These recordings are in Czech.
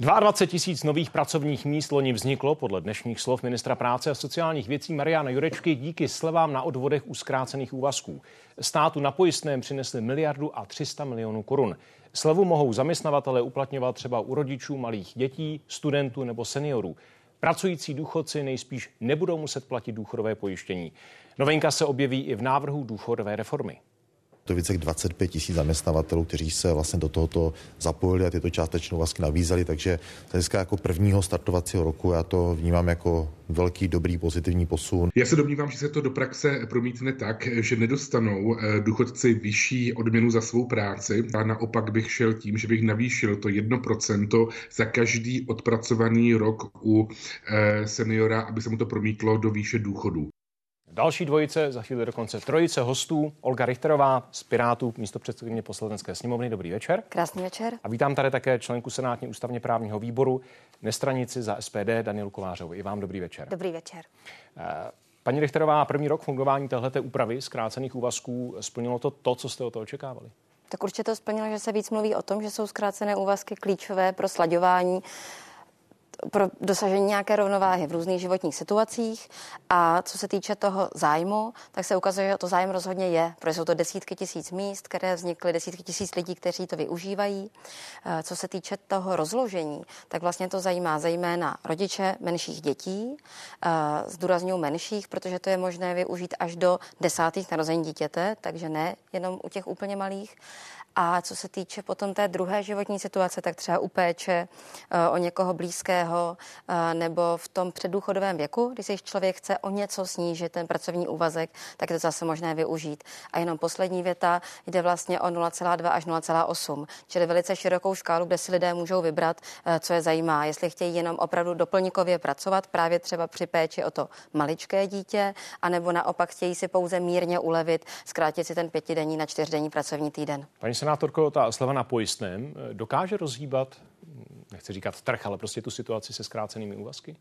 22 tisíc nových pracovních míst loni vzniklo podle dnešních slov ministra práce a sociálních věcí Mariana Jurečky díky slevám na odvodech u zkrácených úvazků. Státu na pojistném přinesli miliardu a 300 milionů korun. Slevu mohou zaměstnavatele uplatňovat třeba u rodičů malých dětí, studentů nebo seniorů. Pracující důchodci nejspíš nebudou muset platit důchodové pojištění. Novinka se objeví i v návrhu důchodové reformy to více jak 25 tisíc zaměstnavatelů, kteří se vlastně do tohoto zapojili a tyto částečné úvazky navízeli, takže dneska jako prvního startovacího roku já to vnímám jako velký, dobrý, pozitivní posun. Já se domnívám, že se to do praxe promítne tak, že nedostanou eh, důchodci vyšší odměnu za svou práci a naopak bych šel tím, že bych navýšil to 1% za každý odpracovaný rok u eh, seniora, aby se mu to promítlo do výše důchodu. Další dvojice, za chvíli dokonce trojice hostů. Olga Richterová z Pirátů, místo předsedkyně poslanecké sněmovny. Dobrý večer. Krásný večer. A vítám tady také členku Senátní ústavně právního výboru, nestranici za SPD Danielu Kovářovu. I vám dobrý večer. Dobrý večer. Eh, paní Richterová, první rok fungování této úpravy zkrácených úvazků splnilo to to, co jste o to očekávali? Tak určitě to splnilo, že se víc mluví o tom, že jsou zkrácené úvazky klíčové pro slaďování pro dosažení nějaké rovnováhy v různých životních situacích. A co se týče toho zájmu, tak se ukazuje, že to zájem rozhodně je, protože jsou to desítky tisíc míst, které vznikly, desítky tisíc lidí, kteří to využívají. Eh, co se týče toho rozložení, tak vlastně to zajímá zejména rodiče menších dětí, eh, zdůrazňuji menších, protože to je možné využít až do desátých narození dítěte, takže ne jenom u těch úplně malých. A co se týče potom té druhé životní situace, tak třeba u péče eh, o někoho blízkého eh, nebo v tom předdůchodovém věku, když se člověk chce o něco snížit ten pracovní úvazek, tak je to zase možné využít. A jenom poslední věta jde vlastně o 0,2 až 0,8, čili velice širokou škálu, kde si lidé můžou vybrat, eh, co je zajímá. Jestli chtějí jenom opravdu doplňkově pracovat, právě třeba při péči o to maličké dítě, anebo naopak chtějí si pouze mírně ulevit, zkrátit si ten pětidenní na čtyřdenní pracovní týden. Paní senátorko, ta sleva na pojistném eh, dokáže rozhýbat, nechci říkat trh, ale prostě tu situaci se zkrácenými úvazky?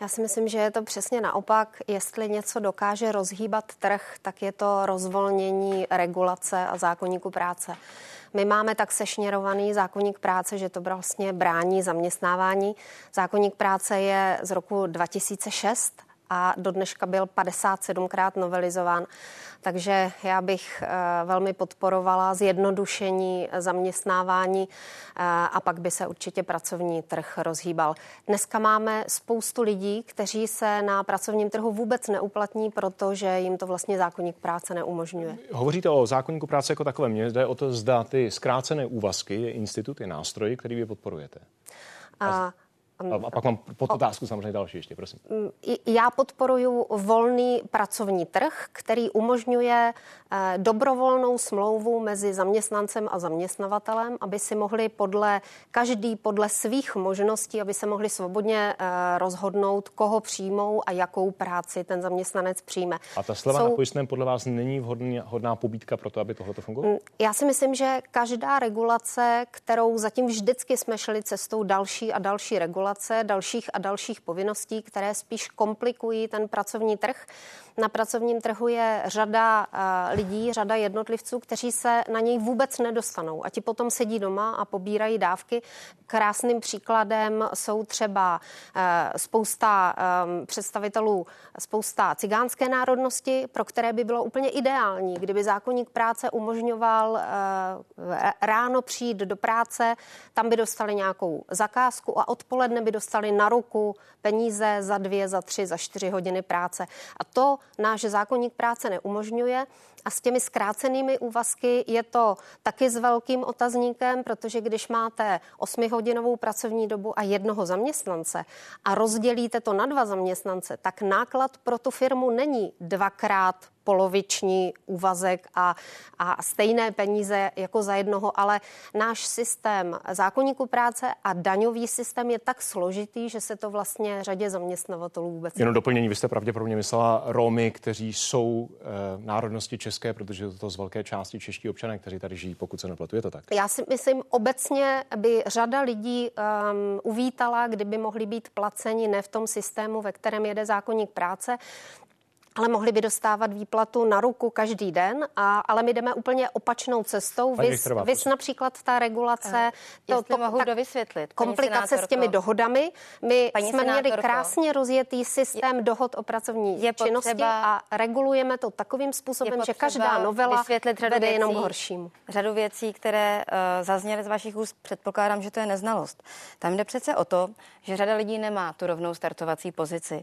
Já si myslím, že je to přesně naopak. Jestli něco dokáže rozhýbat trh, tak je to rozvolnění regulace a zákonníku práce. My máme tak sešněrovaný zákonník práce, že to vlastně brání zaměstnávání. Zákonník práce je z roku 2006 a do dneška byl 57krát novelizován. Takže já bych eh, velmi podporovala zjednodušení zaměstnávání eh, a pak by se určitě pracovní trh rozhýbal. Dneska máme spoustu lidí, kteří se na pracovním trhu vůbec neuplatní, protože jim to vlastně zákonník práce neumožňuje. Hovoříte o zákonníku práce jako takovém. Mně jde o to, zda ty zkrácené úvazky je institut, je nástroj, který vy podporujete. A a pak mám pod otázku samozřejmě další ještě, prosím. Mm, já podporuji volný pracovní trh, který umožňuje eh, dobrovolnou smlouvu mezi zaměstnancem a zaměstnavatelem, aby si mohli podle, každý podle svých možností, aby se mohli svobodně eh, rozhodnout, koho přijmou a jakou práci ten zaměstnanec přijme. A ta sleva Jsou... na pojistném podle vás není vhodný, hodná pobídka pro to, aby tohle fungovalo? Mm, já si myslím, že každá regulace, kterou zatím vždycky jsme šli cestou další a další regulace, regulace, dalších a dalších povinností, které spíš komplikují ten pracovní trh. Na pracovním trhu je řada uh, lidí, řada jednotlivců, kteří se na něj vůbec nedostanou a ti potom sedí doma a pobírají dávky. Krásným příkladem jsou třeba uh, spousta um, představitelů, spousta cigánské národnosti, pro které by bylo úplně ideální, kdyby zákonník práce umožňoval ráno přijít do práce, tam by dostali nějakou zakázku a odpoledne by dostali na ruku peníze za dvě, za tři, za čtyři hodiny práce. A to náš zákonník práce neumožňuje. A s těmi zkrácenými úvazky je to taky s velkým otazníkem, protože když máte 8-hodinovou pracovní dobu a jednoho zaměstnance a rozdělíte to na dva zaměstnance, tak náklad pro tu firmu není dvakrát poloviční úvazek a, a stejné peníze jako za jednoho, ale náš systém zákonníku práce a daňový systém je tak složitý, že se to vlastně řadě zaměstnavatelů vůbec. Jenom doplnění, vy jste pravděpodobně myslela Romy, kteří jsou e, národnosti české, protože to z velké části čeští občané, kteří tady žijí, pokud se nepletu, je to tak? Já si myslím, obecně by řada lidí um, uvítala, kdyby mohli být placeni ne v tom systému, ve kterém jede zákonník práce, ale mohli by dostávat výplatu na ruku každý den, a, ale my jdeme úplně opačnou cestou. Vys, vys například ta regulace. To, to mohu dovysvětlit. Komplikace s těmi dohodami. My paní jsme senátorko, měli krásně rozjetý systém je, dohod o pracovní je činnosti a regulujeme to takovým způsobem, že každá novela vysvětlit řadu vede věcí, jenom k horšímu. Řadu věcí, které uh, zazněly z vašich úst, předpokládám, že to je neznalost. Tam jde přece o to, že řada lidí nemá tu rovnou startovací pozici. Uh,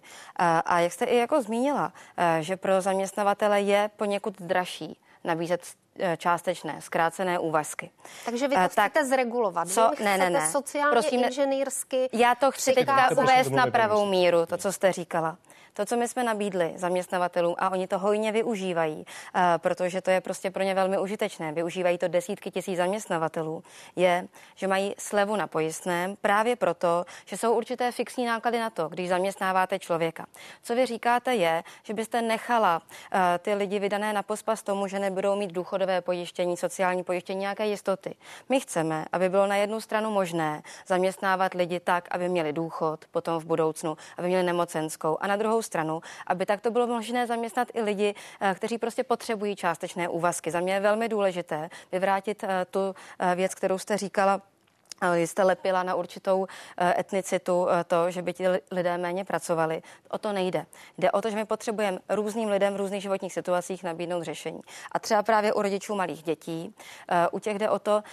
a jak jste i jako zmínila, Eh, že pro zaměstnavatele je poněkud dražší nabízet eh, částečné, zkrácené úvazky. Takže vy to uh, chcete tak, zregulovat. Co? ne, ne, ne. sociálně, Prosím, inženýrsky. Já to chci teďka uvést na pravou míru, to, co jste říkala. To, co my jsme nabídli zaměstnavatelům, a oni to hojně využívají, eh, protože to je prostě pro ně velmi užitečné, využívají to desítky tisíc zaměstnavatelů, je, že mají slevu na pojistném právě proto, že jsou určité fixní náklady na to, když zaměstnáváte člověka. Co vy říkáte je, že byste nechala ty lidi vydané na pospas tomu, že nebudou mít důchodové pojištění, sociální pojištění, nějaké jistoty. My chceme, aby bylo na jednu stranu možné zaměstnávat lidi tak, aby měli důchod potom v budoucnu, aby měli nemocenskou a na druhou stranu, aby takto bylo možné zaměstnat i lidi, eh, kteří prostě potřebují částečné úvazky. Za mě je velmi důležité vyvrátit eh, tu eh, věc, kterou jste říkala jste lepila na určitou eh, etnicitu eh, to, že by ti lidé méně pracovali. O to nejde. Jde o to, že my potřebujeme různým lidem v různých životních situacích nabídnout řešení. A třeba právě u rodičů malých dětí, eh, u těch jde o to,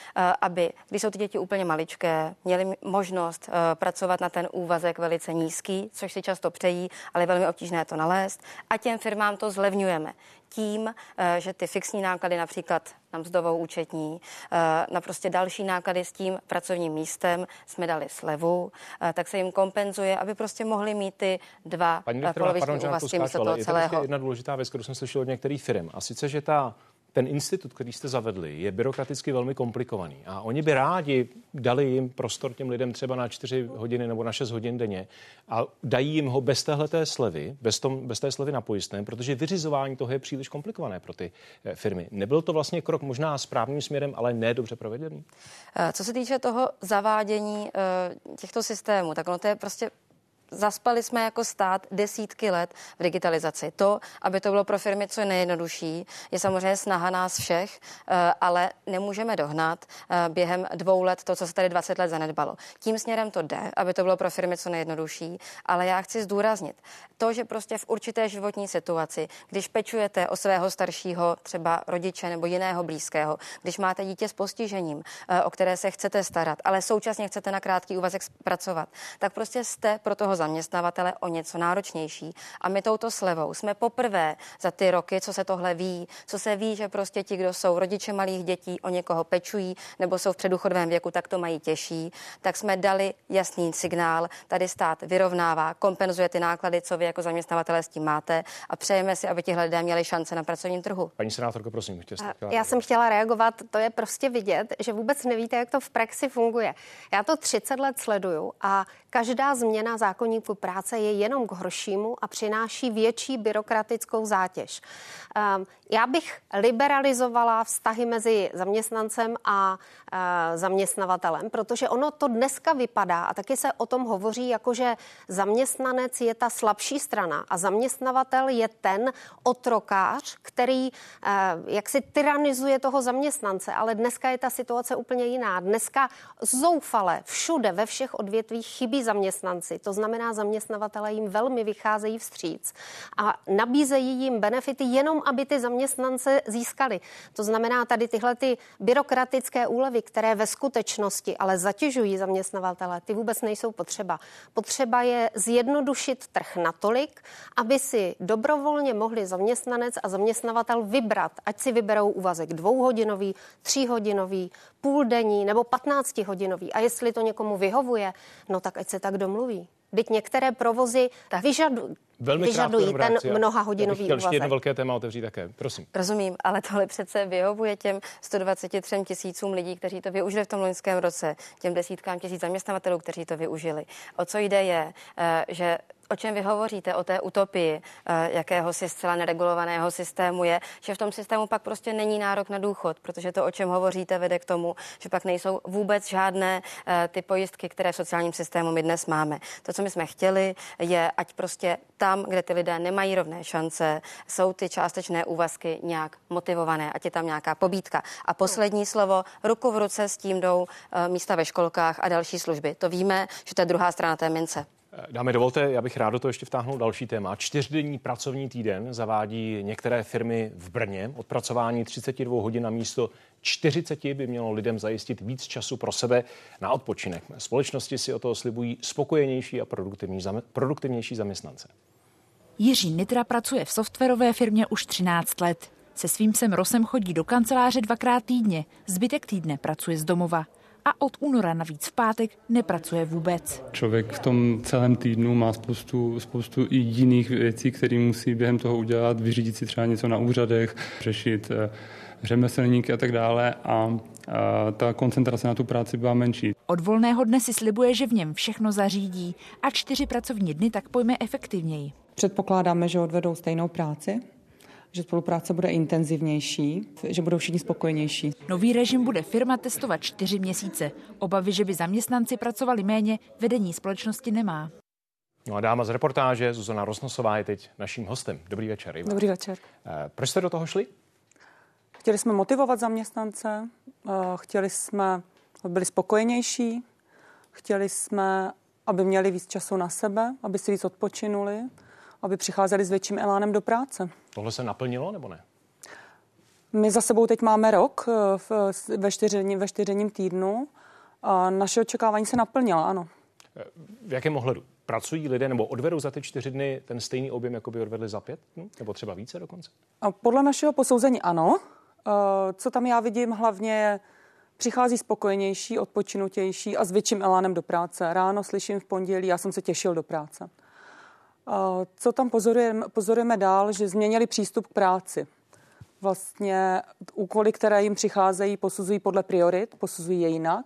aby, když jsou ty děti úplně maličké, měli možnost pracovat na ten úvazek velice nízký, což si často přejí, ale je velmi obtížné to nalézt. A těm firmám to zlevňujeme tím, eh, že ty fixní náklady, například na mzdovou účetní, eh, na prostě další náklady s tím pracovním místem jsme dali slevu, eh, tak se jim kompenzuje, aby prostě mohli mít ty dva poloviční úvazky místo toho celého. Je jedna důležitá věc, kterou jsem slyšel od některých firm, a sice, že ta ten institut, který jste zavedli, je byrokraticky velmi komplikovaný. A oni by rádi dali jim prostor těm lidem třeba na 4 hodiny nebo na 6 hodin denně a dají jim ho bez téhleté slevy, bez, tom, bez té slevy na pojistném, protože vyřizování toho je příliš komplikované pro ty eh, firmy. Nebyl to vlastně krok možná správným směrem, ale ne dobře provedený? Eh, co se týče toho zavádění eh, těchto systémů, tak ono to je prostě zaspali jsme jako stát desítky let v digitalizaci. To, aby to bylo pro firmy co je nejjednodušší, je samozřejmě snaha nás všech, eh, ale nemůžeme dohnat eh, během dvou let to, co se tady 20 let zanedbalo. Tím směrem to jde, aby to bylo pro firmy co nejjednodušší, ale já chci zdůraznit to, že prostě v určité životní situaci, když pečujete o svého staršího, třeba rodiče nebo jiného blízkého, když máte dítě s postižením, eh, o které se chcete starat, ale současně chcete na krátký úvazek pracovat, tak prostě jste pro toho zaměstnavatele o něco náročnější. A my touto slevou jsme poprvé za ty roky, co se tohle ví, co se ví, že prostě ti, kdo jsou rodiče malých dětí, o někoho pečují nebo jsou v předuchodovém věku, tak to mají těžší, tak jsme dali jasný signál. Tady stát vyrovnává, kompenzuje ty náklady, co vy jako zaměstnavatele s tím máte a přejeme si, aby ti lidé měli šance na pracovním trhu. Paní senátorko, prosím, chtěla Já jsem chtěla reagovat, to je prostě vidět, že vůbec nevíte, jak to v praxi funguje. Já to 30 let sleduju a každá změna zákon zákonníku práce je jenom k horšímu a přináší větší byrokratickou zátěž. Ehm, já bych liberalizovala vztahy mezi zaměstnancem a e, zaměstnavatelem, protože ono to dneska vypadá a taky se o tom hovoří, jako že zaměstnanec je ta slabší strana a zaměstnavatel je ten otrokář, který e, jak si tyranizuje toho zaměstnance, ale dneska je ta situace úplně jiná. Dneska zoufale všude ve všech odvětvích chybí zaměstnanci, to znamená zaměstnavatele jim velmi vycházejí vstříc a nabízejí jim benefity jenom, aby ty zaměstnance získali. To znamená tady tyhle ty byrokratické úlevy, které ve skutečnosti ale zatěžují zaměstnavatele, ty vůbec nejsou potřeba. Potřeba je zjednodušit trh natolik, aby si dobrovolně mohli zaměstnanec a zaměstnavatel vybrat, ať si vyberou úvazek dvouhodinový, tříhodinový, půldenní nebo patnáctihodinový. A jestli to někomu vyhovuje, no tak ať se tak domluví. Byť některé provozy tak. vyžadují, Velmi vyžadují ten mnoha hodinový úvazek. ještě jedno velké téma otevřít také. Prosím. Rozumím, ale tohle přece vyhovuje těm 123 tisícům lidí, kteří to využili v tom loňském roce, těm desítkám tisíc zaměstnavatelů, kteří to využili. O co jde je, eh, že o čem vy hovoříte, o té utopii eh, jakéhosi zcela neregulovaného systému, je, že v tom systému pak prostě není nárok na důchod, protože to, o čem hovoříte, vede k tomu, že pak nejsou vůbec žádné eh, ty pojistky, které v sociálním systému my dnes máme. To, co my jsme chtěli, je, ať prostě tam, kde ty lidé nemají rovné šance, jsou ty částečné úvazky nějak motivované, ať je tam nějaká pobídka. A poslední slovo, ruku v ruce s tím jdou eh, místa ve školkách a další služby. To víme, že to je druhá strana té mince. Dámy, dovolte, já bych rád do toho ještě vtáhnul další téma. Čtyřdenní pracovní týden zavádí některé firmy v Brně. Odpracování 32 hodin na místo 40 by mělo lidem zajistit víc času pro sebe na odpočinek. Společnosti si o toho slibují spokojenější a produktivnější zaměstnance. Jiří Nitra pracuje v softwarové firmě už 13 let. Se svým sem Rosem chodí do kanceláře dvakrát týdně, zbytek týdne pracuje z domova a od února navíc v pátek nepracuje vůbec. Člověk v tom celém týdnu má spoustu, spoustu i jiných věcí, které musí během toho udělat, vyřídit si třeba něco na úřadech, řešit eh, řemeslníky a tak dále a, a ta koncentrace na tu práci byla menší. Od volného dne si slibuje, že v něm všechno zařídí a čtyři pracovní dny tak pojme efektivněji. Předpokládáme, že odvedou stejnou práci, že spolupráce bude intenzivnější, že budou všichni spokojenější. Nový režim bude firma testovat čtyři měsíce. Obavy, že by zaměstnanci pracovali méně, vedení společnosti nemá. No a dáma z reportáže Zuzana Rosnosová je teď naším hostem. Dobrý večer. Iva. Dobrý večer. Eh, proč jste do toho šli? Chtěli jsme motivovat zaměstnance, eh, chtěli jsme, aby byli spokojenější, chtěli jsme, aby měli víc času na sebe, aby si víc odpočinuli, aby přicházeli s větším elánem do práce. Tohle se naplnilo nebo ne? My za sebou teď máme rok eh, v, ve, čtyření, ve čtyřením týdnu a naše očekávání se naplnilo, ano. Eh, v jakém ohledu? Pracují lidé nebo odvedou za ty čtyři dny ten stejný objem, jako by odvedli za pět dnů? Nebo třeba více dokonce? A podle našeho posouzení ano. Eh, co tam já vidím hlavně je, přichází spokojenější, odpočinutější a s větším elánem do práce. Ráno slyším v pondělí, já jsem se těšil do práce. Co tam pozorujeme, pozorujeme dál, že změnili přístup k práci. Vlastně úkoly, které jim přicházejí, posuzují podle priorit, posuzují je jinak.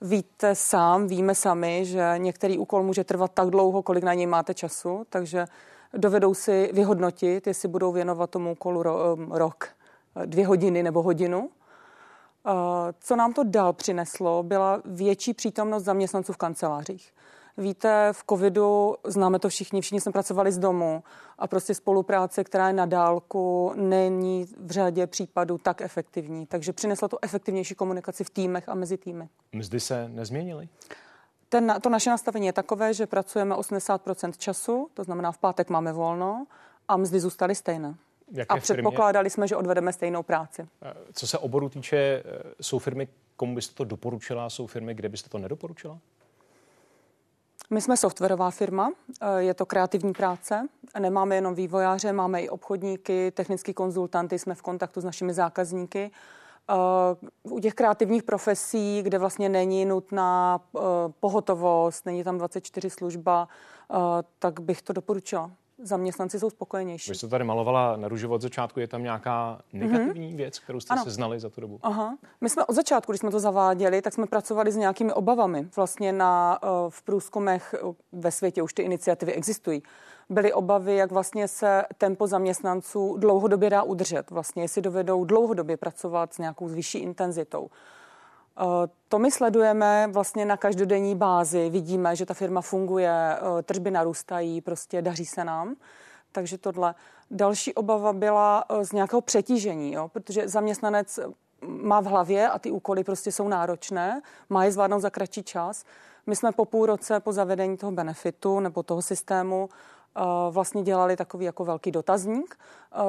Víte sám, víme sami, že některý úkol může trvat tak dlouho, kolik na něj máte času, takže dovedou si vyhodnotit, jestli budou věnovat tomu úkolu rok, dvě hodiny nebo hodinu. Co nám to dál přineslo, byla větší přítomnost zaměstnanců v kancelářích. Víte, v covidu známe to všichni, všichni jsme pracovali z domu a prostě spolupráce, která je na dálku, není v řadě případů tak efektivní. Takže přinesla to efektivnější komunikaci v týmech a mezi týmy. Mzdy se nezměnily? Ten, to naše nastavení je takové, že pracujeme 80% času, to znamená v pátek máme volno a mzdy zůstaly stejné. Jaké a předpokládali firmě? jsme, že odvedeme stejnou práci. Co se oboru týče, jsou firmy, komu byste to doporučila, jsou firmy, kde byste to nedoporučila? My jsme softwarová firma, eh, je to kreativní práce. Nemáme jenom vývojáře, máme i obchodníky, technický konzultanty, jsme v kontaktu s našimi zákazníky. Eh, u těch kreativních profesí, kde vlastně není nutná eh, pohotovost, není tam 24 služba, tak bych to doporučila zaměstnanci jsou spokojenější. Vy jste tady malovala na růžovo od začátku, je tam nějaká negativní mm-hmm. věc, kterou jste ano. se znali za tu dobu? Aha. My jsme od začátku, když jsme to zaváděli, tak jsme pracovali s nějakými obavami. Vlastně na, eh, v průzkumech eh, ve světě už ty iniciativy existují. Byly obavy, jak vlastně se tempo zaměstnanců dlouhodobě dá udržet. Vlastně, jestli dovedou dlouhodobě pracovat s nějakou vyšší intenzitou. Eh, to my sledujeme vlastně na každodenní bázi. Vidíme, že ta firma funguje, eh, tržby narůstají, prostě daří se nám. Takže tohle. Další obava byla eh, z nějakého přetížení, jo? protože zaměstnanec má v hlavě a ty úkoly prostě jsou náročné, má je zvládnout za kratší čas. My jsme po půl roce po zavedení toho benefitu nebo toho systému vlastně dělali takový jako velký dotazník.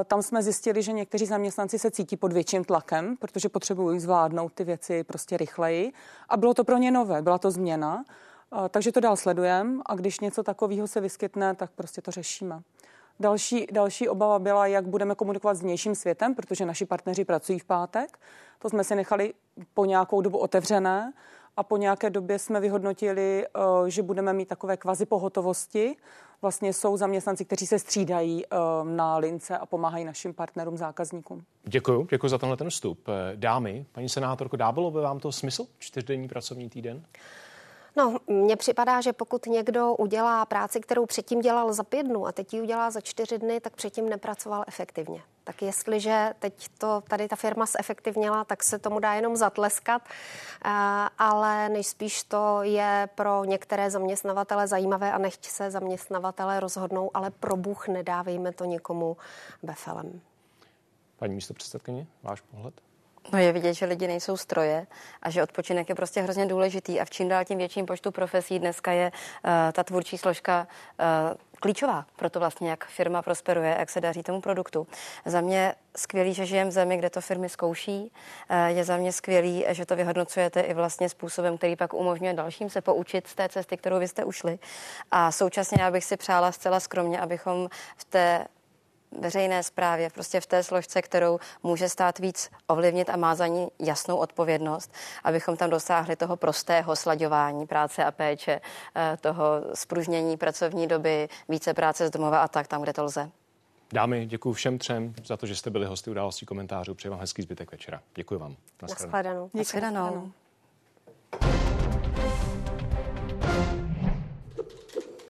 Tam jsme zjistili, že někteří zaměstnanci se cítí pod větším tlakem, protože potřebují zvládnout ty věci prostě rychleji. A bylo to pro ně nové, byla to změna. Takže to dál sledujeme a když něco takového se vyskytne, tak prostě to řešíme. Další, další obava byla, jak budeme komunikovat s vnějším světem, protože naši partneři pracují v pátek. To jsme si nechali po nějakou dobu otevřené a po nějaké době jsme vyhodnotili, eh, že budeme mít takové kvazi pohotovosti. Vlastně jsou zaměstnanci, kteří se střídají eh, na lince a pomáhají našim partnerům, zákazníkům. Děkuji, děkuji za tenhle ten vstup. Eh, dámy, paní senátorko, dábalo by vám to smysl, čtyřdenní pracovní týden? No, mně připadá, že pokud někdo udělá práci, kterou předtím dělal za pět dnů a teď ji udělá za čtyři dny, tak předtím nepracoval efektivně. Tak jestliže teď to tady ta firma zefektivněla, tak se tomu dá jenom zatleskat, ale nejspíš to je pro některé zaměstnavatele zajímavé a nechť se zaměstnavatele rozhodnou, ale pro Bůh nedávejme to někomu befelem. Paní místo předsedkyně, váš pohled? No je vidět, že lidi nejsou stroje a že odpočinek je prostě hrozně důležitý a v čím dál tím větším počtu profesí dneska je uh, ta tvůrčí složka uh, klíčová pro to vlastně, jak firma prosperuje, jak se daří tomu produktu. Za mě skvělý, že žijem v zemi, kde to firmy zkouší. Uh, je za mě skvělý, že to vyhodnocujete i vlastně způsobem, který pak umožňuje dalším se poučit z té cesty, kterou vy jste ušli. A současně já bych si přála zcela skromně, abychom v té veřejné správě, prostě v té složce, kterou může stát víc ovlivnit a má za ní jasnou odpovědnost, abychom tam dosáhli toho prostého slaďování práce a péče, eh, toho spružnění pracovní doby, více práce z domova a tak tam, kde to lze. Dámy, děkuji všem třem za to, že jste byli hosty událostí komentářů. Přeji vám hezký zbytek večera. Děkuji vám. Naschledanou. Naschledanou.